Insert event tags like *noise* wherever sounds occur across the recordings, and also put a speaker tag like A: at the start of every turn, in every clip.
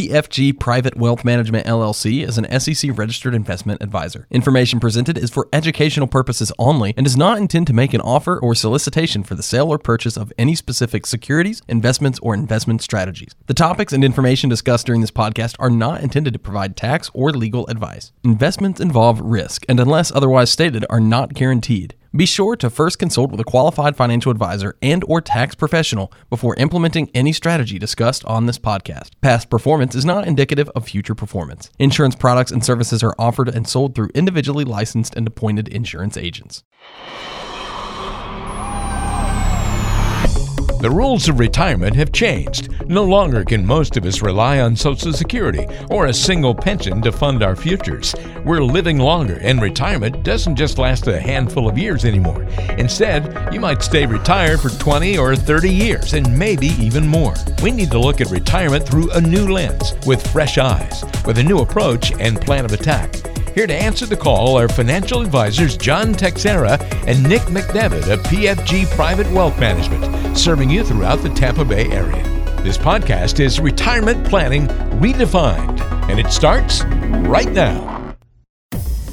A: PFG Private Wealth Management LLC is an SEC registered investment advisor. Information presented is for educational purposes only and does not intend to make an offer or solicitation for the sale or purchase of any specific securities, investments, or investment strategies. The topics and information discussed during this podcast are not intended to provide tax or legal advice. Investments involve risk and, unless otherwise stated, are not guaranteed. Be sure to first consult with a qualified financial advisor and or tax professional before implementing any strategy discussed on this podcast. Past performance is not indicative of future performance. Insurance products and services are offered and sold through individually licensed and appointed insurance agents.
B: The rules of retirement have changed. No longer can most of us rely on Social Security or a single pension to fund our futures. We're living longer, and retirement doesn't just last a handful of years anymore. Instead, you might stay retired for 20 or 30 years, and maybe even more. We need to look at retirement through a new lens, with fresh eyes, with a new approach and plan of attack. Here to answer the call are financial advisors John Teixeira and Nick McDevitt of PFG Private Wealth Management, serving you throughout the Tampa Bay area. This podcast is Retirement Planning Redefined, and it starts right now.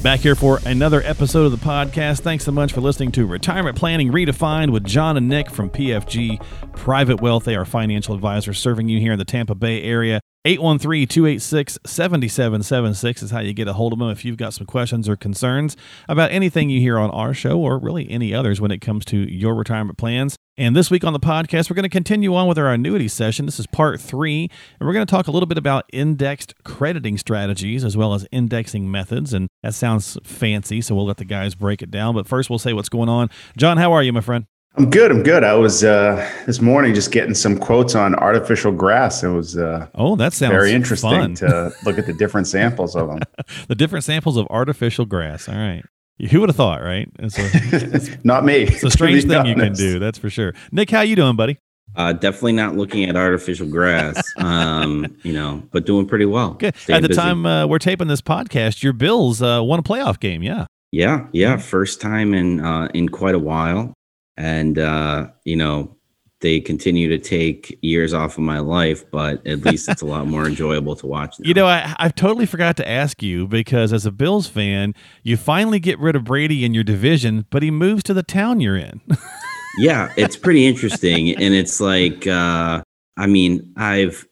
C: Back here for another episode of the podcast. Thanks so much for listening to Retirement Planning Redefined with John and Nick from PFG Private Wealth. They are financial advisors serving you here in the Tampa Bay area. 813-286-7776 is how you get a hold of them if you've got some questions or concerns about anything you hear on our show or really any others when it comes to your retirement plans. And this week on the podcast, we're going to continue on with our annuity session. This is part three, and we're going to talk a little bit about indexed crediting strategies as well as indexing methods. And that sounds fancy, so we'll let the guys break it down. But first, we'll say what's going on. John, how are you, my friend?
D: I'm good. I'm good. I was uh, this morning just getting some quotes on artificial grass. It was uh,
C: oh, that sounds
D: very interesting to look at the different samples of them. *laughs*
C: the different samples of artificial grass. All right. Who would have thought, right? It's, a,
D: it's *laughs* not me.
C: It's a strange thing honest. you can do. That's for sure. Nick, how you doing, buddy?
E: Uh, definitely not looking at artificial grass, um, you know, but doing pretty well.
C: Good. At the busy. time uh, we're taping this podcast, your Bills uh, won a playoff game. Yeah.
E: Yeah, yeah, first time in uh, in quite a while and uh, you know they continue to take years off of my life, but at least it's a lot more *laughs* enjoyable to watch. Now.
C: You know, I, I totally forgot to ask you because as a Bills fan, you finally get rid of Brady in your division, but he moves to the town you're in. *laughs*
E: yeah, it's pretty interesting, and it's like, uh, I mean, I've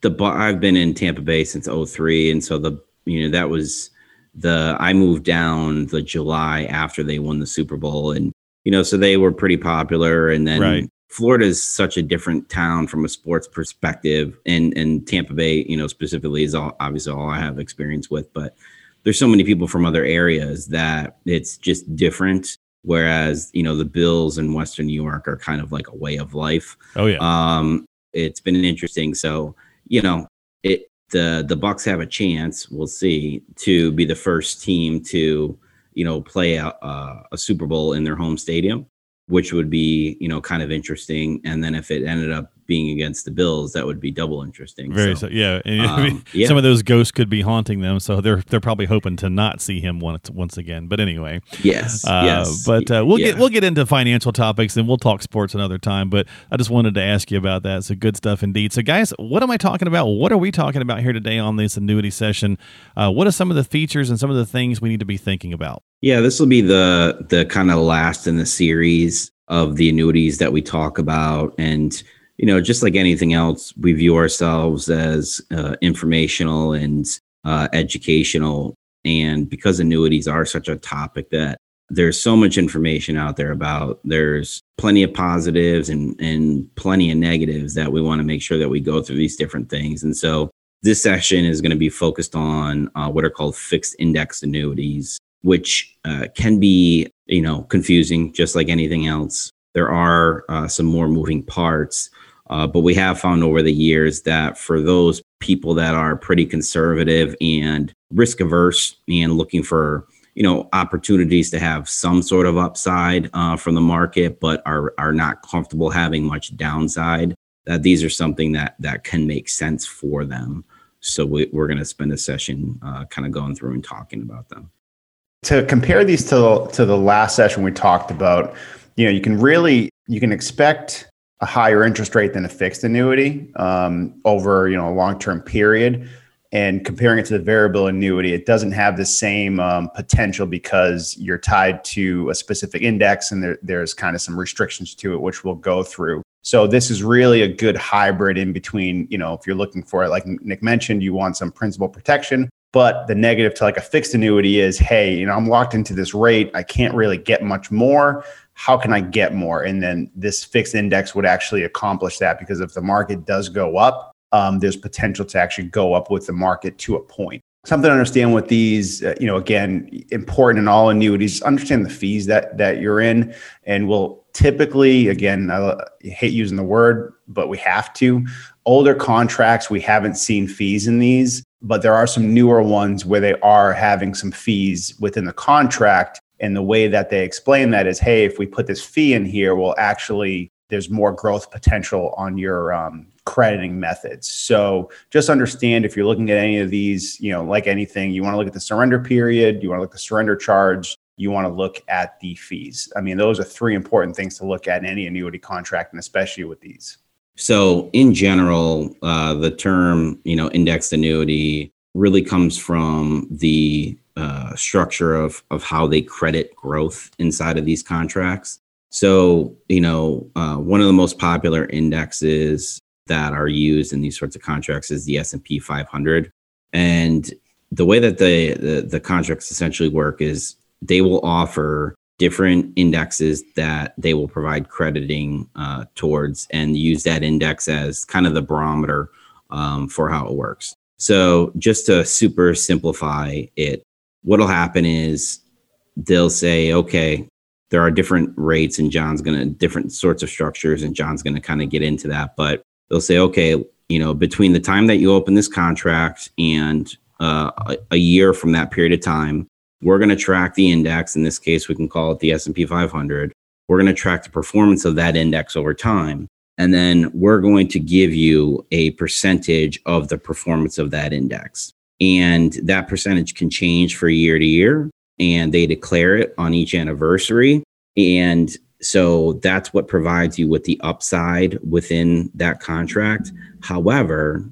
E: the I've been in Tampa Bay since 03, and so the you know that was the I moved down the July after they won the Super Bowl, and you know, so they were pretty popular. And then right. Florida is such a different town from a sports perspective, and and Tampa Bay, you know, specifically is all obviously all I have experience with. But there's so many people from other areas that it's just different. Whereas you know the Bills in Western New York are kind of like a way of life.
C: Oh yeah.
E: Um, it's been interesting. So you know, it the the Bucs have a chance. We'll see to be the first team to you know, play a, a Super Bowl in their home stadium, which would be, you know, kind of interesting. And then if it ended up being against the Bills, that would be double interesting.
C: Very so, so yeah. *laughs* Um, yeah. Some of those ghosts could be haunting them, so they're they're probably hoping to not see him once once again. But anyway,
E: yes,
C: uh,
E: yes.
C: But uh, we'll yeah. get we'll get into financial topics and we'll talk sports another time. But I just wanted to ask you about that. So good stuff indeed. So guys, what am I talking about? What are we talking about here today on this annuity session? Uh, what are some of the features and some of the things we need to be thinking about?
E: Yeah, this will be the the kind of last in the series of the annuities that we talk about and you know, just like anything else, we view ourselves as uh, informational and uh, educational. And because annuities are such a topic that there's so much information out there about, there's plenty of positives and, and plenty of negatives that we want to make sure that we go through these different things. And so this session is going to be focused on uh, what are called fixed index annuities, which uh, can be, you know, confusing just like anything else. There are uh, some more moving parts uh, but we have found over the years that for those people that are pretty conservative and risk averse and looking for you know opportunities to have some sort of upside uh, from the market, but are are not comfortable having much downside, that these are something that that can make sense for them. So we, are going to spend a session uh, kind of going through and talking about them.
D: To compare these to to the last session we talked about, you know, you can really you can expect a higher interest rate than a fixed annuity um, over you know a long term period. And comparing it to the variable annuity, it doesn't have the same um, potential because you're tied to a specific index, and there, there's kind of some restrictions to it, which we'll go through. So this is really a good hybrid in between. You know, if you're looking for it, like Nick mentioned, you want some principal protection, but the negative to like a fixed annuity is, hey, you know, I'm locked into this rate. I can't really get much more. How can I get more? And then this fixed index would actually accomplish that because if the market does go up, um, there's potential to actually go up with the market to a point. Something to understand with these, uh, you know, again, important in all annuities, understand the fees that that you're in, and we'll typically, again, I hate using the word, but we have to. Older contracts, we haven't seen fees in these but there are some newer ones where they are having some fees within the contract. And the way that they explain that is, hey, if we put this fee in here, well, actually, there's more growth potential on your um, crediting methods. So just understand if you're looking at any of these, you know, like anything, you want to look at the surrender period, you want to look at the surrender charge, you want to look at the fees. I mean, those are three important things to look at in any annuity contract, and especially with these.
E: So, in general, uh, the term, you know, indexed annuity really comes from the uh, structure of of how they credit growth inside of these contracts. So, you know, uh, one of the most popular indexes that are used in these sorts of contracts is the S and P 500, and the way that the, the the contracts essentially work is they will offer different indexes that they will provide crediting uh, towards and use that index as kind of the barometer um, for how it works. So, just to super simplify it, what'll happen is they'll say, okay, there are different rates, and John's going to different sorts of structures, and John's going to kind of get into that. But they'll say, okay, you know, between the time that you open this contract and uh, a, a year from that period of time, we're going to track the index. In this case, we can call it the S&P 500. We're going to track the performance of that index over time. And then we're going to give you a percentage of the performance of that index. And that percentage can change for year to year. And they declare it on each anniversary. And so that's what provides you with the upside within that contract. However,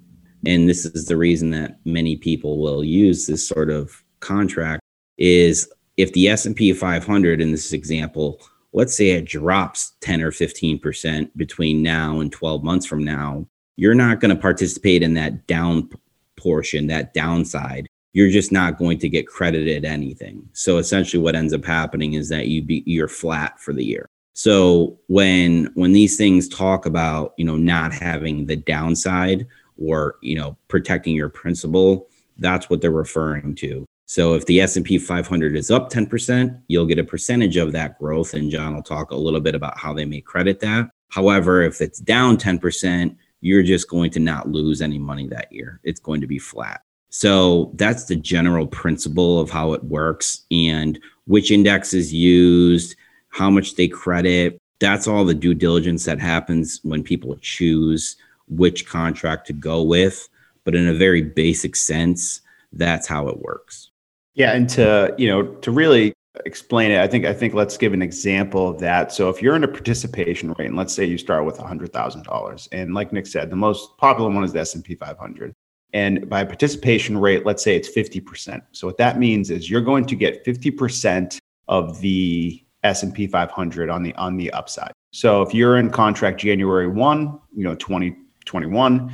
E: and this is the reason that many people will use this sort of contract is if the S&P 500 in this example, let's say it drops 10 or 15% between now and 12 months from now, you're not going to participate in that down portion, that downside. You're just not going to get credited anything. So essentially what ends up happening is that you be you're flat for the year. So when when these things talk about, you know, not having the downside or, you know, protecting your principal, that's what they're referring to. So if the S&P 500 is up 10%, you'll get a percentage of that growth and John will talk a little bit about how they may credit that. However, if it's down 10%, you're just going to not lose any money that year. It's going to be flat. So that's the general principle of how it works and which index is used, how much they credit. That's all the due diligence that happens when people choose which contract to go with. But in a very basic sense, that's how it works.
D: Yeah, and to you know to really explain it, I think I think let's give an example of that. So if you're in a participation rate, and let's say you start with hundred thousand dollars, and like Nick said, the most popular one is the S and P 500. And by participation rate, let's say it's 50%. So what that means is you're going to get 50% of the S&P 500 on the on the upside. So if you're in contract January 1, you know, 2021,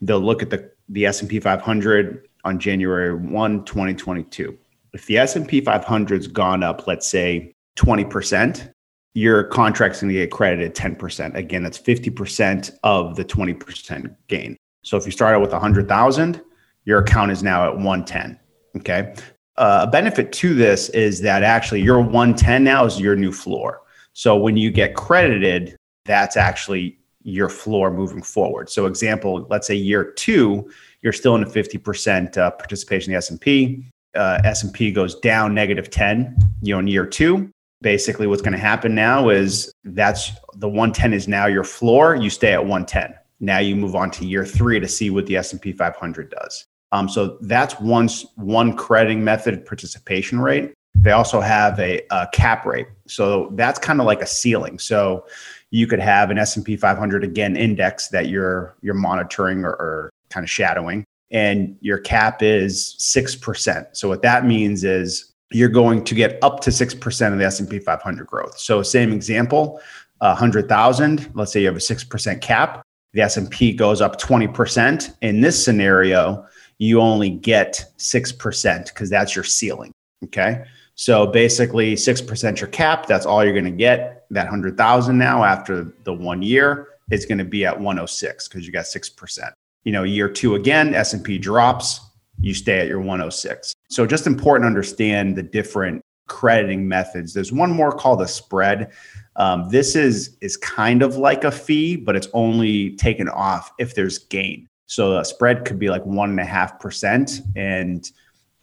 D: they'll look at the the S&P 500 on January 1, 2022 if the S&P 500's gone up, let's say 20%, your contract's going to get credited 10%. Again, that's 50% of the 20% gain. So if you start out with 100,000, your account is now at 110. Okay. Uh, a benefit to this is that actually your 110 now is your new floor. So when you get credited, that's actually your floor moving forward. So example, let's say year two, you're still in a 50% uh, participation in the S&P uh, S&P goes down negative 10, you know, in year two, basically what's going to happen now is that's the 110 is now your floor. You stay at 110. Now you move on to year three to see what the S&P 500 does. Um, so that's one, one crediting method participation rate. They also have a, a cap rate. So that's kind of like a ceiling. So you could have an S&P 500 again index that you're you're monitoring or, or kind of shadowing and your cap is 6%. So what that means is you're going to get up to 6% of the S&P 500 growth. So same example, 100,000, let's say you have a 6% cap, the S&P goes up 20%. In this scenario, you only get 6% because that's your ceiling, okay? So basically 6% your cap, that's all you're going to get. That 100,000 now after the 1 year is going to be at 106 because you got 6%. You know, year 2 again, S&P drops, you stay at your 106. So just important to understand the different crediting methods. There's one more called a spread. Um, this is is kind of like a fee, but it's only taken off if there's gain. So a spread could be like one and a half percent. And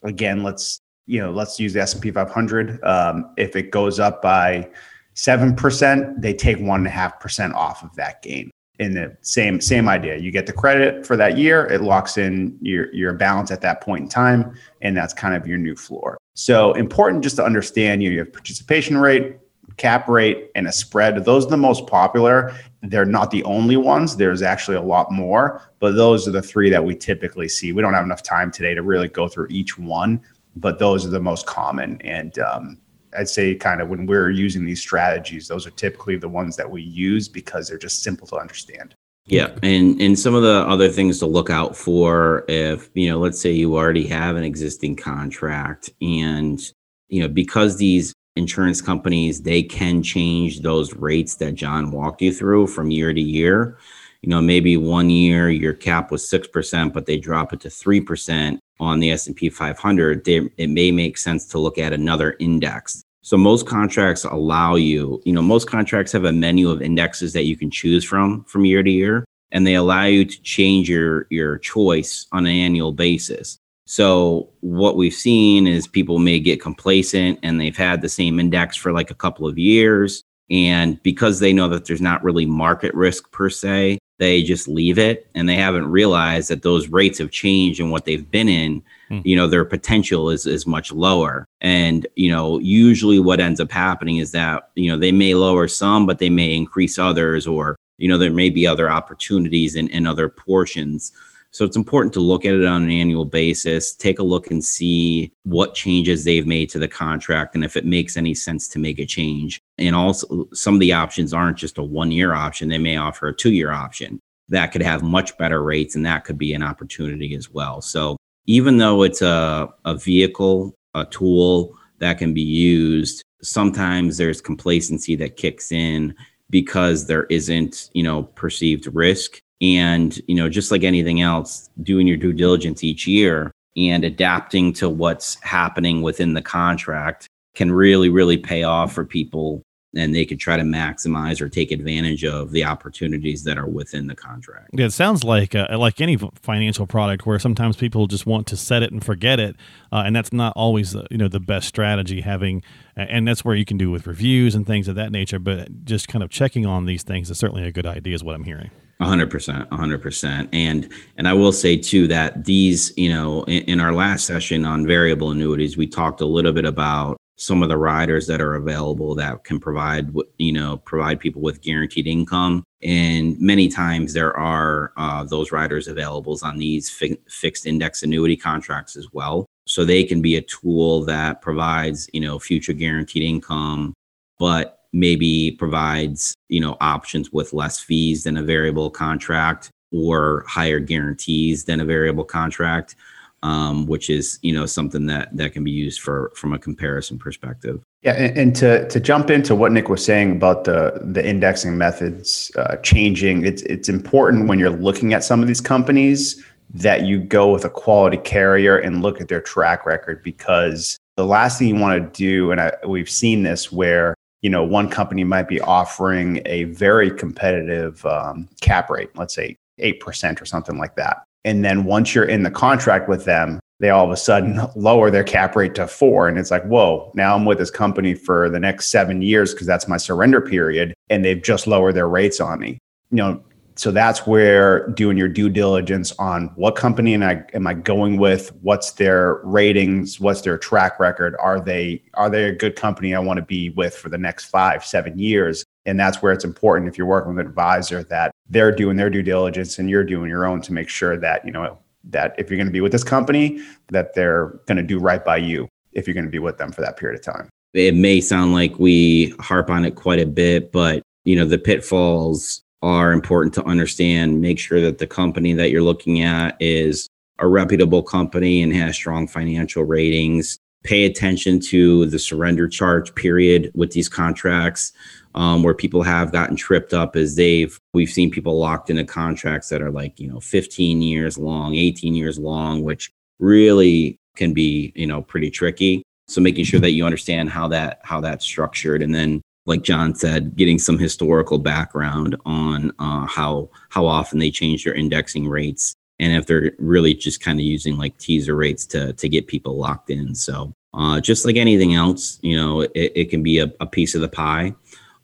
D: again, let's you know let's use the S and P 500. Um, if it goes up by seven percent, they take one and a half percent off of that gain in the same same idea. You get the credit for that year, it locks in your your balance at that point in time, and that's kind of your new floor. So important just to understand you, know, you have participation rate, cap rate, and a spread. Those are the most popular. They're not the only ones. There's actually a lot more, but those are the three that we typically see. We don't have enough time today to really go through each one, but those are the most common. And um, I'd say kind of when we're using these strategies, those are typically the ones that we use because they're just simple to understand.
E: Yeah, and and some of the other things to look out for if you know, let's say you already have an existing contract, and you know because these insurance companies they can change those rates that John walked you through from year to year. You know, maybe one year your cap was six percent, but they drop it to three percent on the S&P 500, they, it may make sense to look at another index. So most contracts allow you, you know, most contracts have a menu of indexes that you can choose from from year to year, and they allow you to change your your choice on an annual basis. So what we've seen is people may get complacent and they've had the same index for like a couple of years and because they know that there's not really market risk per se, they just leave it and they haven't realized that those rates have changed and what they've been in, mm. you know, their potential is is much lower. And, you know, usually what ends up happening is that, you know, they may lower some, but they may increase others or, you know, there may be other opportunities in, in other portions. So it's important to look at it on an annual basis, take a look and see what changes they've made to the contract and if it makes any sense to make a change. And also, some of the options aren't just a one year option, they may offer a two year option that could have much better rates, and that could be an opportunity as well. So even though it's a, a vehicle, a tool that can be used, sometimes there's complacency that kicks in because there isn't, you know, perceived risk and you know just like anything else doing your due diligence each year and adapting to what's happening within the contract can really really pay off for people and they could try to maximize or take advantage of the opportunities that are within the contract.
C: Yeah, it sounds like uh, like any financial product where sometimes people just want to set it and forget it, uh, and that's not always you know the best strategy. Having and that's where you can do with reviews and things of that nature. But just kind of checking on these things is certainly a good idea, is what I'm hearing
E: hundred percent, hundred percent. And, and I will say too, that these, you know, in, in our last session on variable annuities, we talked a little bit about some of the riders that are available that can provide, you know, provide people with guaranteed income. And many times there are uh, those riders available on these fi- fixed index annuity contracts as well. So they can be a tool that provides, you know, future guaranteed income, but maybe provides you know options with less fees than a variable contract or higher guarantees than a variable contract um, which is you know something that that can be used for from a comparison perspective
D: yeah and, and to to jump into what nick was saying about the the indexing methods uh, changing it's it's important when you're looking at some of these companies that you go with a quality carrier and look at their track record because the last thing you want to do and I, we've seen this where you know, one company might be offering a very competitive um, cap rate, let's say 8% or something like that. And then once you're in the contract with them, they all of a sudden *laughs* lower their cap rate to four. And it's like, whoa, now I'm with this company for the next seven years because that's my surrender period. And they've just lowered their rates on me. You know, so that's where doing your due diligence on what company am I am I going with, what's their ratings, what's their track record, are they are they a good company I want to be with for the next five, seven years? And that's where it's important if you're working with an advisor that they're doing their due diligence and you're doing your own to make sure that, you know, that if you're going to be with this company, that they're going to do right by you if you're going to be with them for that period of time.
E: It may sound like we harp on it quite a bit, but you know, the pitfalls are important to understand. Make sure that the company that you're looking at is a reputable company and has strong financial ratings. Pay attention to the surrender charge period with these contracts, um, where people have gotten tripped up as they've we've seen people locked into contracts that are like you know 15 years long, 18 years long, which really can be you know pretty tricky. So making sure that you understand how that how that's structured, and then like John said, getting some historical background on uh, how how often they change their indexing rates and if they're really just kind of using like teaser rates to to get people locked in. So uh, just like anything else, you know, it, it can be a, a, piece of the pie.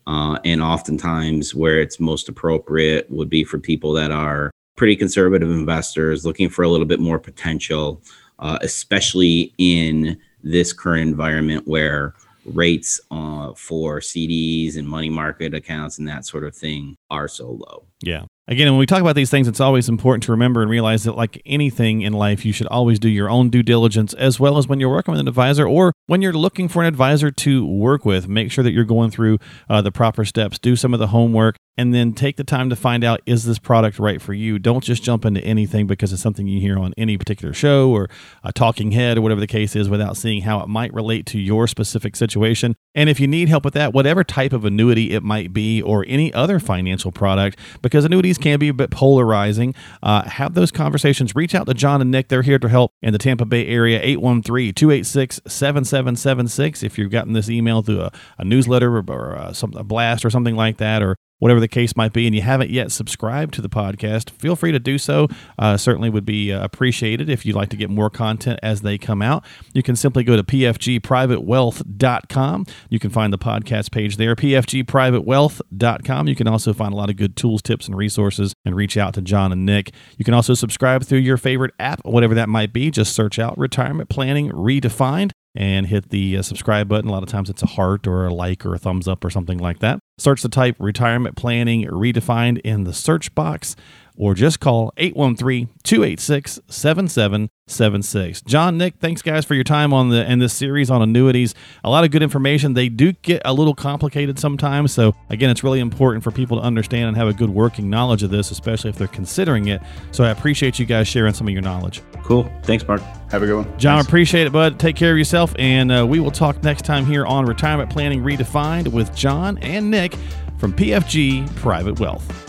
E: Uh, and oftentimes, where it's most appropriate would be for people that are pretty conservative investors looking for a little bit more potential, uh, especially in this current environment where rates uh, for CDs and money market accounts and that sort of thing are so low.
C: Yeah. Again, when we talk about these things, it's always important to remember and realize that, like anything in life, you should always do your own due diligence as well as when you're working with an advisor or when you're looking for an advisor to work with. Make sure that you're going through uh, the proper steps, do some of the homework, and then take the time to find out is this product right for you. Don't just jump into anything because it's something you hear on any particular show or a talking head or whatever the case is without seeing how it might relate to your specific situation. And if you need help with that, whatever type of annuity it might be or any other financial product, because annuities can be a bit polarizing. Uh, have those conversations. Reach out to John and Nick. They're here to help in the Tampa Bay area, 813 286 7776. If you've gotten this email through a, a newsletter or, a, uh, a blast or something like that, or whatever the case might be, and you haven't yet subscribed to the podcast, feel free to do so. Uh, certainly would be uh, appreciated if you'd like to get more content as they come out. You can simply go to pfgprivatewealth.com. You can find the podcast page there, pfgprivatewealth.com. You can also find a lot of good tools, tips, and resources and reach out to John and Nick. You can also subscribe through your favorite app, whatever that might be. Just search out Retirement Planning Redefined and hit the uh, subscribe button. A lot of times it's a heart or a like or a thumbs up or something like that. Search the type retirement planning redefined in the search box or just call 813 286 7776. John, Nick, thanks guys for your time on the and this series on annuities. A lot of good information. They do get a little complicated sometimes. So, again, it's really important for people to understand and have a good working knowledge of this, especially if they're considering it. So, I appreciate you guys sharing some of your knowledge.
E: Cool. Thanks, Mark.
D: Have a good one.
C: John, Thanks. appreciate it, bud. Take care of yourself. And uh, we will talk next time here on Retirement Planning Redefined with John and Nick from PFG Private Wealth.